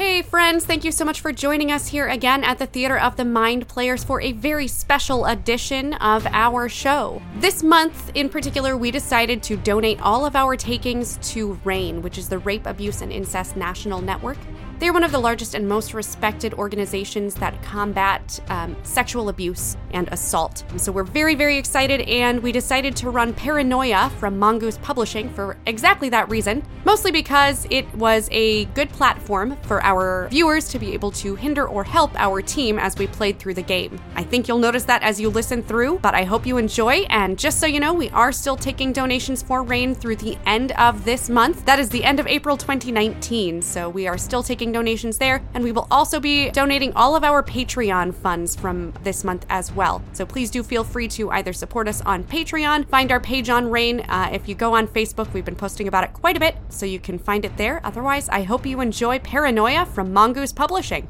Hey, friends, thank you so much for joining us here again at the Theater of the Mind Players for a very special edition of our show. This month, in particular, we decided to donate all of our takings to RAINN, which is the Rape, Abuse, and Incest National Network. They're one of the largest and most respected organizations that combat um, sexual abuse and assault. So we're very, very excited, and we decided to run Paranoia from Mongoose Publishing for exactly that reason. Mostly because it was a good platform for our viewers to be able to hinder or help our team as we played through the game. I think you'll notice that as you listen through, but I hope you enjoy. And just so you know, we are still taking donations for RAINN through the end of this month. That is the end of April 2019. So we are still taking donations there, and we will also be donating all of our Patreon funds from this month as well. So please do feel free to either support us on Patreon, find our page on RAINN. Uh, if you go on Facebook, we've been posting about it quite a bit, so you can find it there. Otherwise, I hope you enjoy Paranoia from Mongoose Publishing.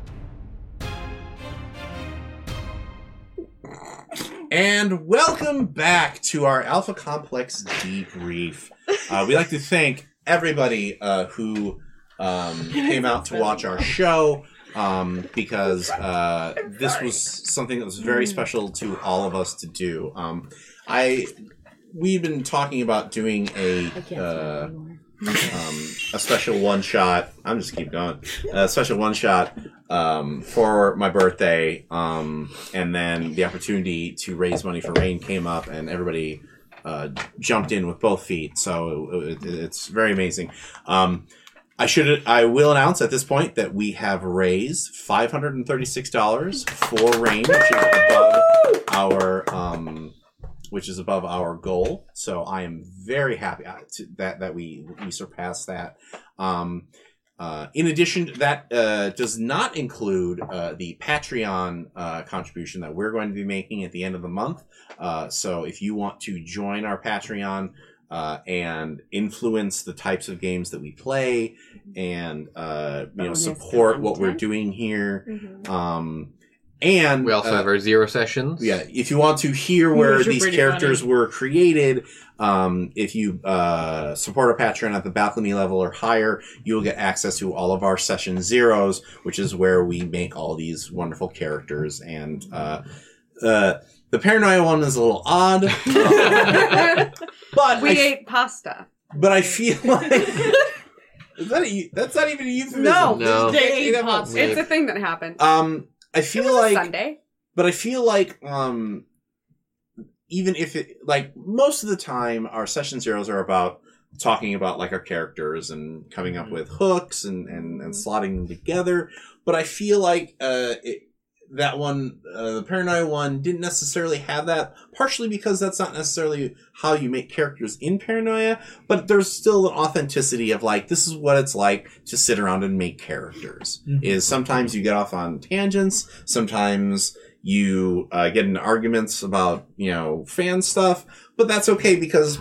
And welcome back to our Alpha Complex debrief. Uh, we'd like to thank everybody uh, who um, came out to watch our show um, because uh, this was something that was very special to all of us to do. Um, I we've been talking about doing a uh, um, a special one shot. I'm just keep going. A special one shot um, for my birthday, um, and then the opportunity to raise money for RAINN came up, and everybody uh, jumped in with both feet. So it, it, it's very amazing. Um, I should. I will announce at this point that we have raised five hundred and thirty-six dollars for RAINN, which is above our um, which is above our goal. So I am very happy uh, that that we we surpassed that. Um, uh, in addition, that uh, does not include uh, the Patreon uh, contribution that we're going to be making at the end of the month. Uh, so if you want to join our Patreon uh, and influence the types of games that we play, and uh, you know support what we're doing here, Mm-hmm. um, and We also uh, have our zero sessions. yeah, if you want to hear where these characters funny. were created, um, if you uh, support our Patreon at the balcony level or higher, you will get access to all of our session zeros, which is where we make all these wonderful characters. And uh, uh, the paranoia one is a little odd, but we I, ate pasta. but I feel like is that a, that's not even a euphemism. No, No. they You ate pasta. It's a thing that happened. Um, I It feel was a like Sunday. but I feel like um even if it like most of the time our session zeros are about talking about like our characters and coming up with hooks and and, and slotting them together but I feel like uh it, that one uh, the paranoia one didn't necessarily have that partially because that's not necessarily how you make characters in paranoia but there's still an authenticity of like this is what it's like to sit around and make characters. Is sometimes you get off on tangents sometimes you uh, get into arguments about you know fan stuff but that's okay because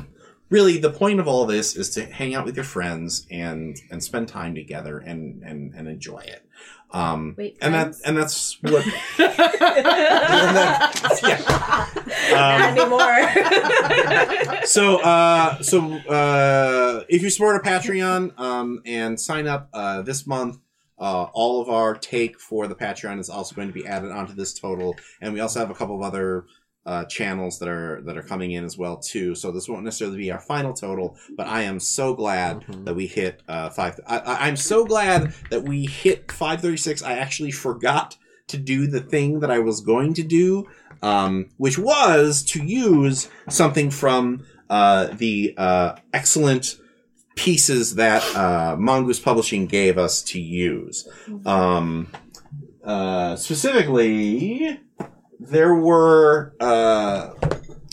really the point of all this is to hang out with your friends and and spend time together and and, and enjoy it um Wait, and that and that's what yeah. Not um, anymore. so uh so uh if you support our patreon um and sign up uh this month uh, all of our take for the Patreon is also going to be added onto this total, and we also have a couple of other uh, channels that are that are coming in as well too. So this won't necessarily be our final total, but I am so glad Mhm. that we hit uh, five. I, I, I'm so glad that we hit 536. I actually forgot to do the thing that I was going to do, um, which was to use something from uh, the uh, excellent pieces that uh, Mongoose Publishing gave us to use. Um, uh, specifically, there were uh,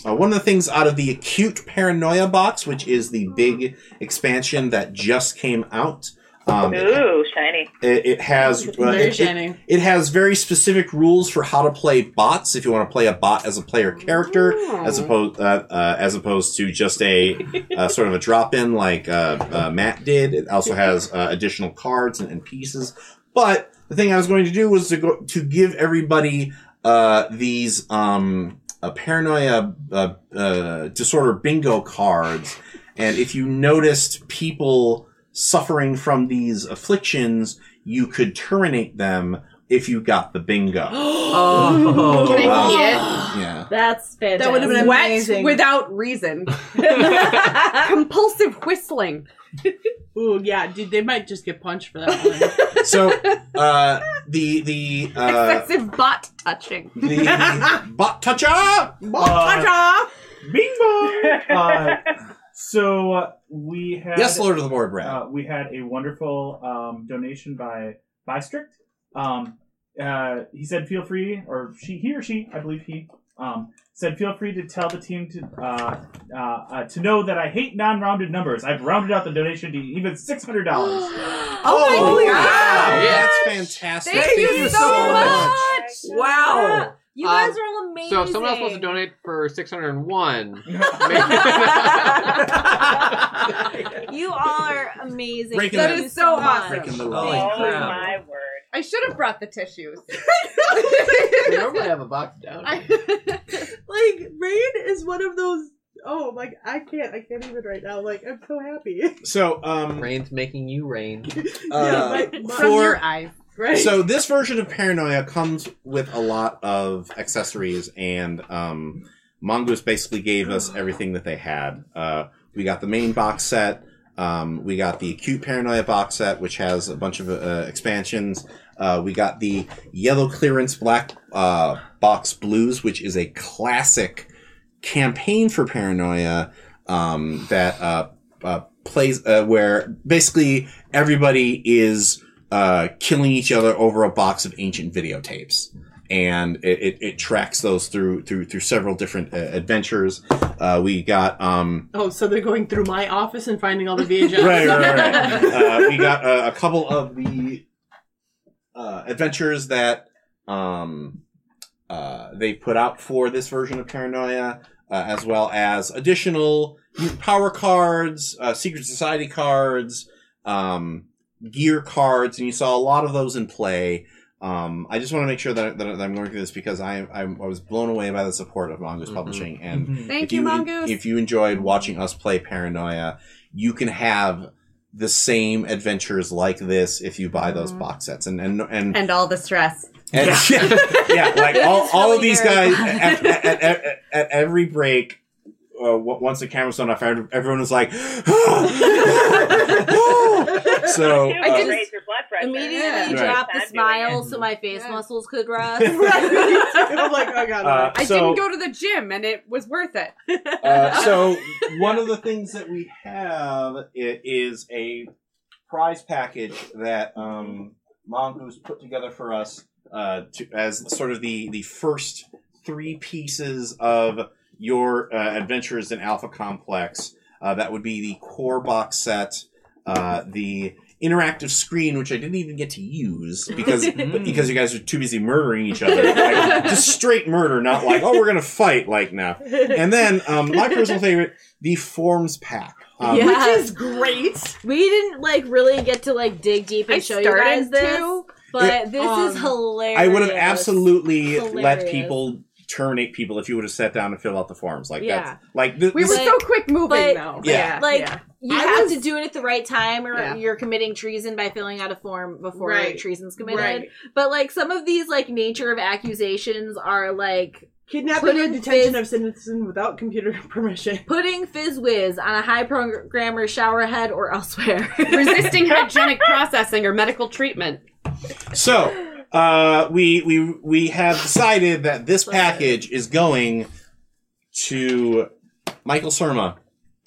uh, one of the things out of the acute paranoia box, which is the big expansion that just came out. Um, Ooh, shiny. it has uh, Very it- it- shiny. it has very specific rules for how to play bots. If you want to play a bot as a player character, as opposed uh, uh, as opposed to just a uh, sort of a drop in like uh, uh, Matt did. It also has uh, additional cards and, and pieces. But the thing I was going to do was to go to give everybody uh, these um, uh, paranoia uh, uh, disorder bingo cards, and if you noticed people suffering from these afflictions, you could terminate them if you got the bingo. Oh. Can I see it? yeah. That's fantastic. That would have been Wet amazing. without reason. Compulsive whistling. Ooh, yeah, dude, they might just get punched for that one. So uh, the the uh, Excessive butt touching. the butt toucher. Ta-ta! Bing bong. Uh, so uh, we had Yes, Lord of the Board, Brad. uh, we had a wonderful um, donation by Bystrict. Um, uh, he said, "Feel free," or she, he or she, I believe he um, said, "Feel free to tell the team to uh, uh, uh, to know that I hate non-rounded numbers. I've rounded out the donation to even six hundred dollars." oh, my wow. gosh. That's fantastic. Thank you so much. Wow. You Um, guys are all amazing. So if someone else wants to donate for 601, You all are amazing. Breaking Thank the- you That is so awesome. Breaking the Holy law. Thank my word. I should have brought the tissues. we normally have a box down. like Rain is one of those. Oh, like I can't, I can't even right now. Like I'm so happy. So um, Rain's making you rain. uh, my- my- From your eyes. Right. so this version of Paranoia comes with a lot of accessories, and um, Mongoose basically gave us everything that they had. Uh, we got the main box set. Um, we got the Acute Paranoia box set, which has a bunch of uh, expansions. Uh, we got the Yellow Clearance Black uh, Box Blues, which is a classic campaign for Paranoia um, that uh, uh, plays uh, where basically everybody is uh, killing each other over a box of ancient videotapes. And it, it, it tracks those through through through several different uh, adventures. Uh, we got um, oh, so they're going through my office and finding all the VHS. right, right, right. uh, we got uh, a couple of the uh, adventures that um, uh, they put out for this version of Paranoia, uh, as well as additional power cards, uh, secret society cards, um, gear cards, and you saw a lot of those in play. Um, I just want to make sure that, that I'm going through this because I, I, I was blown away by the support of Mongoose Mhm. Publishing, and Thank if you, you, Mongoose. If you enjoyed watching us play Paranoia, you can have the same adventures like this if you buy those Mhm. box sets. And and and, And all the stress. and- yeah, like all, all really of these guys at, at, at, at, at every break. Uh, w- once the camera's on off, everyone was like, so uh, will raise your blood pressure. Immediately Yeah. dropped the smile so my face Yeah. muscles could rest. I'm like, oh god. Uh, I so- didn't go to the gym and it was worth it. Uh, so one of the things that we have is a prize package that um, Mongoose put together for us uh, to, as sort of the the first three pieces of your uh, adventures in Alpha Complex. Uh, that would be the core box set, uh, the interactive screen, which I didn't even get to use because because you guys are too busy murdering each other, like, just straight murder, not like oh we're gonna fight like now. And then um, my personal favorite, the forms pack. Um, Yeah. Which is great. we didn't like really get to like dig deep and I show you guys this, to. but this is Um, hilarious. I would have absolutely let people terminate people if you would have sat down and filled out the forms. Like Yeah. that's like this. We were But- so quick moving but- though. Yeah. like Yeah. you I have was- to do it at the right time or Yeah. you're committing treason by filling out a form before Right. treason's committed Right. but like some of these like nature of accusations are like Kidnapping Put or in detention fizz- of citizen without computer permission. putting fizz whiz on a high programmer shower head or elsewhere Resisting hygienic processing or medical treatment. So uh, we we we have decided that this package is going to Michael Surma.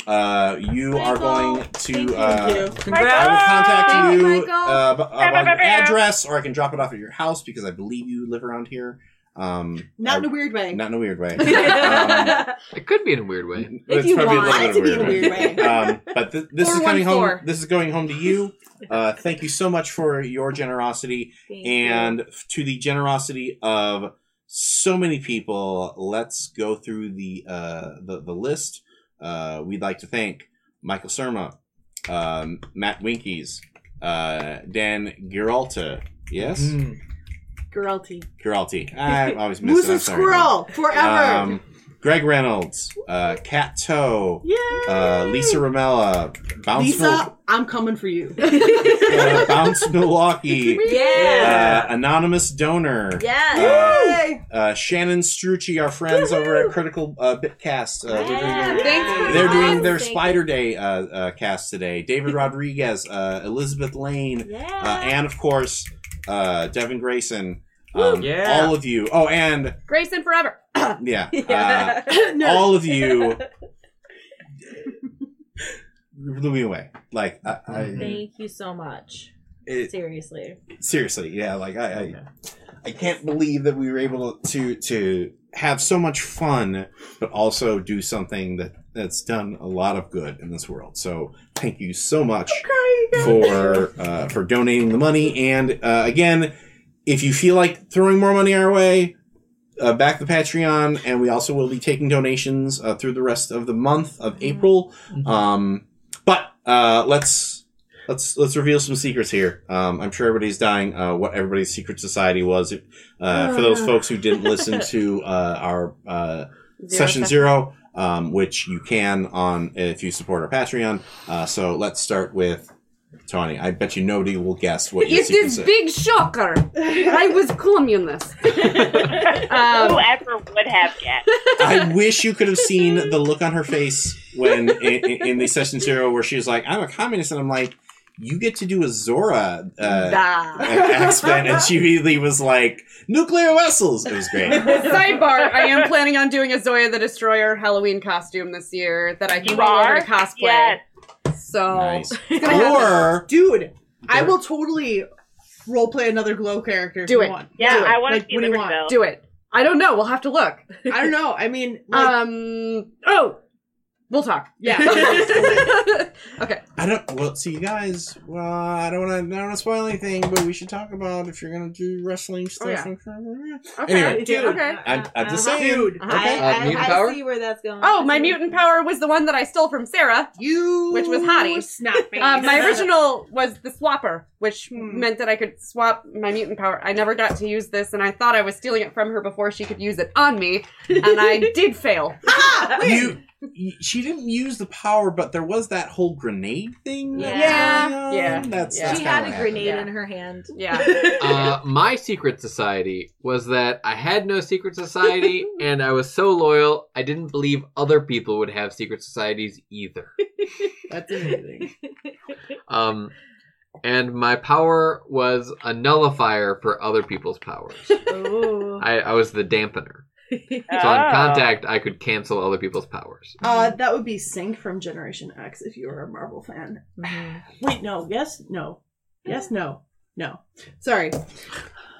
Uh, you are going to. Thank Uh, you. I will contact Thank you, you uh, b- about your address, or I can drop it off at your house because I believe you live around here. Um, Not in a weird way. not in a weird way. Um, It could be in a weird way. If it's you probably a want little it bit to be in a weird way. um, but th- this Or is one coming home. This is going home to you. Uh, thank you so much for your generosity Thank you. and f- to the generosity of so many people. Let's go through the uh, the, the list. Uh, we'd like to thank Michael Surma, um, Matt Winkies, uh, Dan Giralta. Yes, Mm. Girlty. Giralti. I always miss Moose it. I'm a sorry. squirrel forever. Um, Greg Reynolds, uh, Kat Toe, Yay! uh, Lisa Ramella, Bounce, Lisa, I'm coming for you. Mil- uh, Bounce Milwaukee, Yeah. uh, Anonymous Donor, Yeah. Yay! uh, Shannon Strucci, our friends over at Critical uh, Bitcast. Uh, they're doing their Thanks for They're doing their Thank Spider Day uh, uh, cast today. David Rodriguez, uh, Elizabeth Lane, Yeah. uh, and of course uh, Devin Grayson. Um, Yeah. All of you. Oh, and Grayson forever. yeah, Yeah. uh, No. all of you blew me away. Like I, I Thank you so much. it, Seriously. seriously, yeah. Like I, I, I can't believe that we were able to to have so much fun, but also do something that that's done a lot of good in this world. So thank you so much for uh, for donating the money. And uh, again, if you feel like throwing more money our way, uh, back the Patreon, and we also will be taking donations uh, through the rest of the month of April. Um, but uh, let's let's let's reveal some secrets here. Um, I'm sure everybody's dying. Uh, what everybody's secret society was. If, uh, for those folks who didn't listen to uh, our uh, session zero, um, which you can on if you support our Patreon. Uh, so let's start with Tony. I bet you nobody will guess what your It's secret this is. big shocker. I was communist. Um, Whoever would have guessed. I wish you could have seen the look on her face when in, in, in the session zero where she was like, "I'm a communist," and I'm like, "You get to do a Zoya uh, accent," and she really was like, "Nuclear vessels." It was great. Sidebar: I am planning on doing a Zoya the Destroyer Halloween costume this year that I can You roll over are? to cosplay. Yes. So Nice. it's gonna happen. Or Dude, I will totally roleplay another glow character if Do you it. want. Yeah, Do it. I want Like, to see what do you want? Liverpool. do it. I don't know. We'll have to look. I don't know. I mean, like, Um. Oh, we'll talk. yeah. okay. I don't. Well, see, you guys. Well, I don't want to. I don't want to spoil anything, but we should talk about if you're gonna do wrestling stuff. yeah. Okay. Anyway. Dude. Okay. I'm, I'm just Uh-huh. saying. Dude, Okay. I, Uh, mutant I, power? I see where that's going. Oh, my mutant power was the one that I stole from Sarah. you Which was Hottie. Snap face. Um, my original was the swapper, which Hmm. meant that I could swap my mutant power. I never got to use this, and I thought I was stealing it from her before she could use it on me, and I did fail. You. Y- She didn't use the power, but there was that whole grenade thing. that Yeah. Yeah. That's, Yeah. that's She had a grenade Yeah. in her hand. Yeah. Uh, my secret society was that I had no secret society, and I was so loyal, I didn't believe other people would have secret societies either. That's amazing. Um, and my power was a nullifier for other people's powers. Ooh. I, I was the dampener. So on contact, I could cancel other people's powers. Uh, that would be Synch from Generation X if you were a Marvel fan. Mhm. Wait, no. Yes, no. Yes, no. No. Sorry.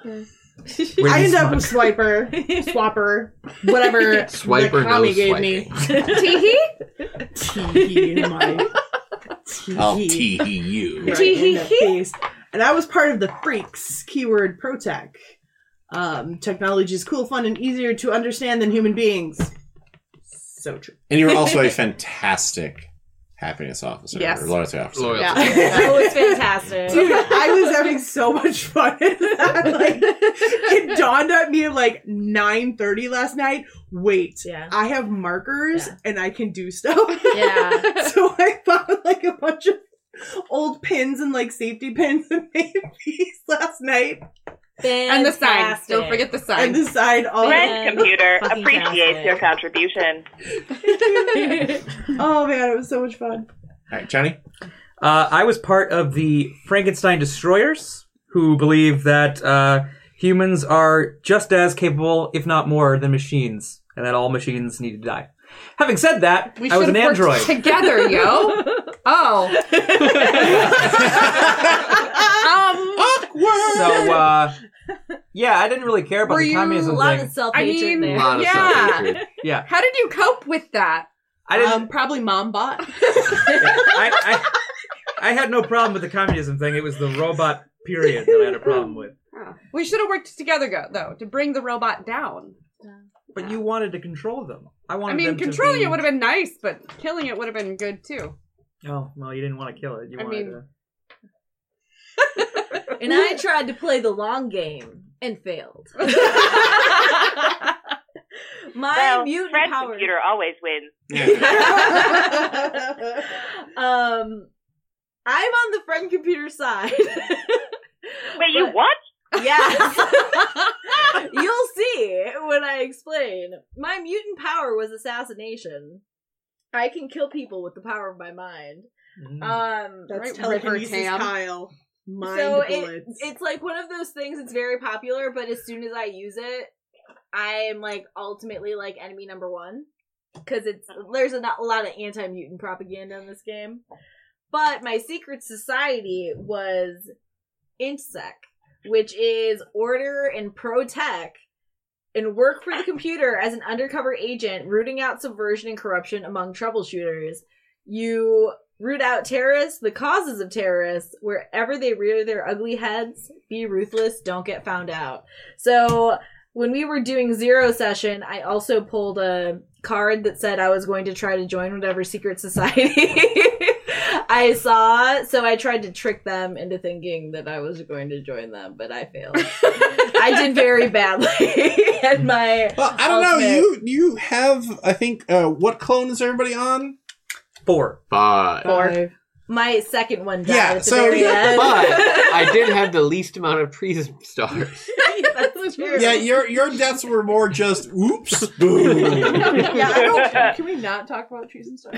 I end up with Swiper, Swapper, whatever Swiper, the no commie gave me. Teehee? Tee in my I'll tee. tee you. right in the face. And I was part of the Freaks, keyword Protec. Um, technology is cool, fun, and easier to understand than human beings. So true. And you were also a fantastic happiness officer Yes. or loyalty officer. Loyalty. Yeah. that was fantastic. Dude, I was having so much fun. in that. like, it dawned on me at like 9.30 last night. Wait, Yeah. I have markers Yeah. and I can do stuff. Yeah. so I found like a bunch of old pins and like safety pins and made these last night. And the sign. Don't forget the sign. And sign. the side all Friend computer Fucking appreciates your contribution. Oh man, it was so much fun. All right, Johnny. Uh, I was part of the Frankenstein destroyers, who believe that uh, humans are just as capable, if not more, than machines, and that all machines need to die. Having said that, we I was an worked android. together, yo. Oh. um. so, uh, yeah, I didn't really care about Were the you a communism lot thing. of self I hatred mean, A there. lot of Yeah. self-hatred. yeah, How did you cope with that? I didn't. Um, probably mom bot. I, I, I had no problem with the communism thing. It was the robot period that I had a problem with. Oh. We should have worked together, go- though, to bring the robot down. But you wanted to control them. I I wanted. mean, them to controlling be- it would have been nice, but killing it would have been good too. Oh well, you didn't want to kill it. You I wanted mean- to. And I tried to play the long game and failed. My well, mutant Fred power. computer always wins. um, I'm on the friend computer side. Wait, you what? Yes. You'll see when I explain. My mutant power was assassination. I can kill people with the power of my mind. Mm. Um, That's Right, telekinesis, River Tam. Kyle. Mind so it, it's like one of those things. It's very popular, but as soon as I use it, I am like ultimately like enemy number one because it's there's a, not, a lot of anti mutant propaganda in this game. But my secret society was IntSec, which is order and pro tech, and work for the computer as an undercover agent, rooting out subversion and corruption among troubleshooters. You root out terrorists, the causes of terrorists, wherever they rear their ugly heads. Be ruthless, don't get found out. So when we were doing zero session, I also pulled a card that said I was going to try to join whatever secret society I saw. So I tried to trick them into thinking that I was going to join them, but I failed. I did very badly at my. Well, I don't know. You you have I think uh, what clone is everybody on? Four. But Four. My second one died Yeah, at the so- very end. but I did have the least amount of prism stars. That's true. Yeah, your your deaths were more just oops, boom. yeah, I don't. Can we not talk about trees and stuff?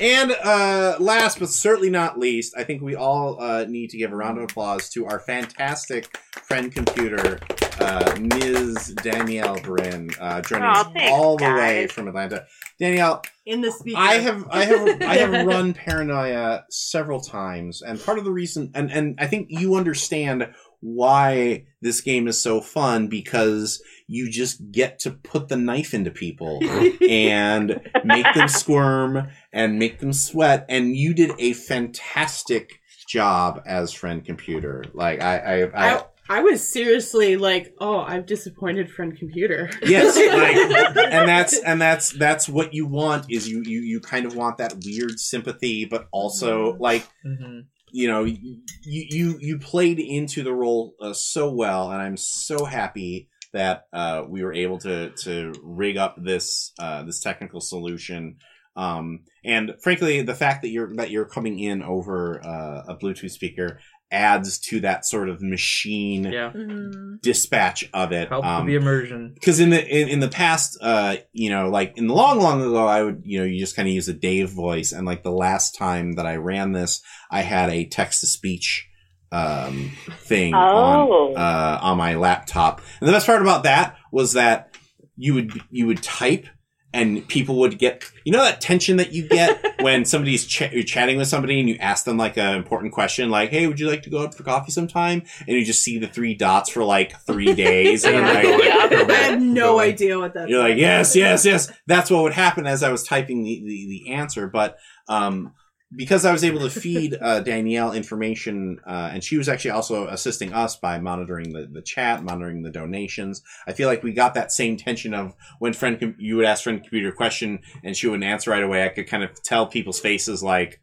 And uh, last but certainly not least, I think we all uh, need to give a round of applause to our fantastic friend computer, uh, Ms. Danielle Bryn, uh, joining Aw, us thanks, all the way from Atlanta. Danielle, In the speaker. I have I have I have run paranoia several times, and part of the reason, and and I think you understand why this game is so fun because you just get to put the knife into people and make them squirm and make them sweat, and you did a fantastic job as friend computer. Like I I, I, I, I was seriously like, oh, I've disappointed friend computer. Yes, like, and that's and that's that's what you want is you you you kind of want that weird sympathy, but also like Mm-hmm. you know you you you played into the role uh, so well, and I'm so happy that uh, we were able to to rig up this uh, this technical solution. Um, and frankly, the fact that you're that you're coming in over uh, a Bluetooth speaker adds to that sort of machine Yeah. Mhm. dispatch of it. Helps Um, with the immersion. because in the in, in the past uh you know like in the long long ago i would you know you just kind of use a dave voice and like the last time that i ran this i had a text to speech um thing Oh. on uh on my laptop and the best part about that was that you would you would type and people would get you know that tension that you get when somebody's ch- you're chatting with somebody and you ask them like an important question like hey would you like to go out for coffee sometime and you just see the three dots for like three days and Yeah. like, Yeah. I have no idea what that you're like, yes, yes, yes. That's what would happen as I was typing the, the, the answer. But um, because I was able to feed uh, Danielle information, uh, and she was actually also assisting us by monitoring the, the chat, monitoring the donations. I feel like we got that same tension of when friend com- you would ask friend computer a question and she wouldn't answer right away. I could kind of tell people's faces like,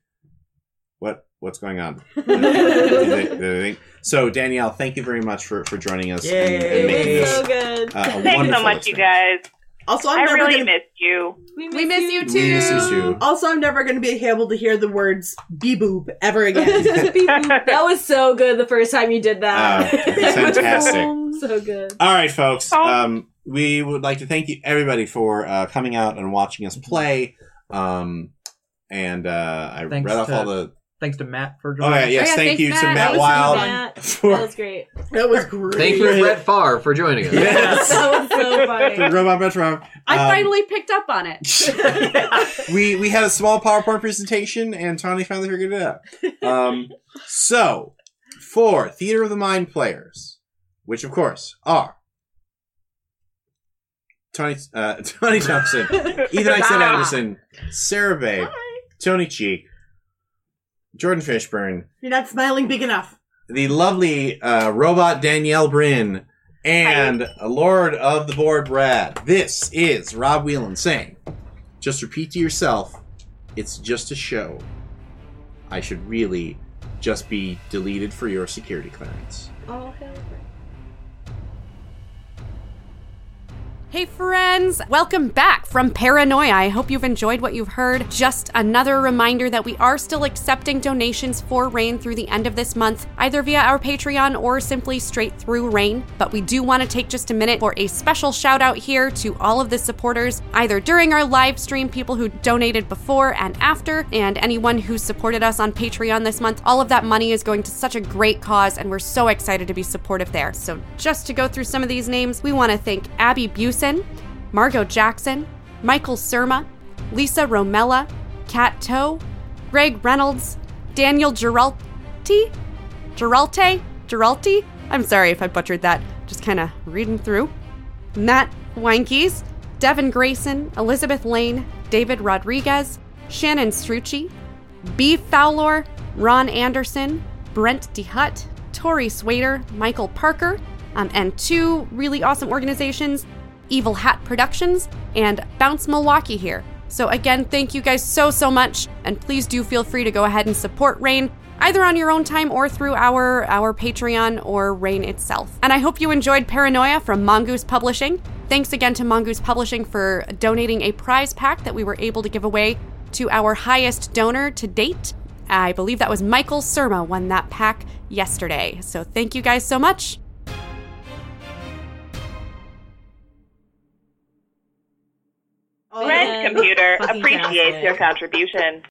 what what's going on? Do they- do they so Danielle, thank you very much for, for joining us and, Yay. and It making this so good. uh, a Thanks so wonderful much, you experience. guys. Also, I'm I never really gonna. missed you. We miss you too. We miss you too. Also, I'm never going to be able to hear the words "bee boop" ever again. that was so good the first time you did that. Uh, fantastic. so good. All right, folks. Oh. Um, we would like to thank you, everybody, for uh, coming out and watching us play. Um, and uh, I Thanks read off all the. Thanks to Matt for Oh joining. yeah, us. yes. yeah, thank thanks, you to Matt. Matt That was Wild Matt. That was great. that was great. Thank you, Brett Farr, for joining us. Yes. that was so for funny. Robot Metro. I Um, finally picked up on it. we we had a small PowerPoint presentation, and Tony finally figured it out. Um, so for Theater of the Mind players, which of course are Tony uh, Tony Thompson, Ethan Einstein Anderson, Sarah Babe, Tony Cheek, Jordan Fishburne, You're not smiling big enough. the lovely uh, robot Danielle Bryn, and Lord of the Board Brad. This is Rob Whelan saying, just repeat to yourself, it's just a show. I should really just be deleted for your security clearance. Oh, hell. Hey, friends! Welcome back from Paranoia. I hope you've enjoyed what you've heard. Just another reminder that we are still accepting donations for RAINN through the end of this month, either via our Patreon or simply straight through RAINN. But we do want to take just a minute for a special shout out here to all of the supporters, either during our live stream, people who donated before and after, and anyone who supported us on Patreon this month. All of that money is going to such a great cause, and we're so excited to be supportive there. So, just to go through some of these names, we want to thank Abby Busey. Margot Jackson, Michael Surma, Lisa Romella, Kat Toe, Greg Reynolds, Daniel Giralti, Giralte, Giralti. I'm sorry if I butchered that. Just kind of reading through. Matt Weinkees, Devin Grayson, Elizabeth Lane, David Rodriguez, Shannon Strucci, B. Fowler, Ron Anderson, Brent DeHutt, Tori Swader, Michael Parker, um, and two really awesome organizations Evil Hat Productions, and Bounce Milwaukee here. So, again, thank you guys so, so much, and please do feel free to go ahead and support RAINN either on your own time or through our our Patreon or RAINN itself. And I hope you enjoyed Paranoia from Mongoose Publishing. Thanks again to Mongoose Publishing for donating a prize pack that we were able to give away to our highest donor to date. I believe that was Michael Surma won that pack yesterday. So thank you guys so much. Red Computer appreciates your contribution.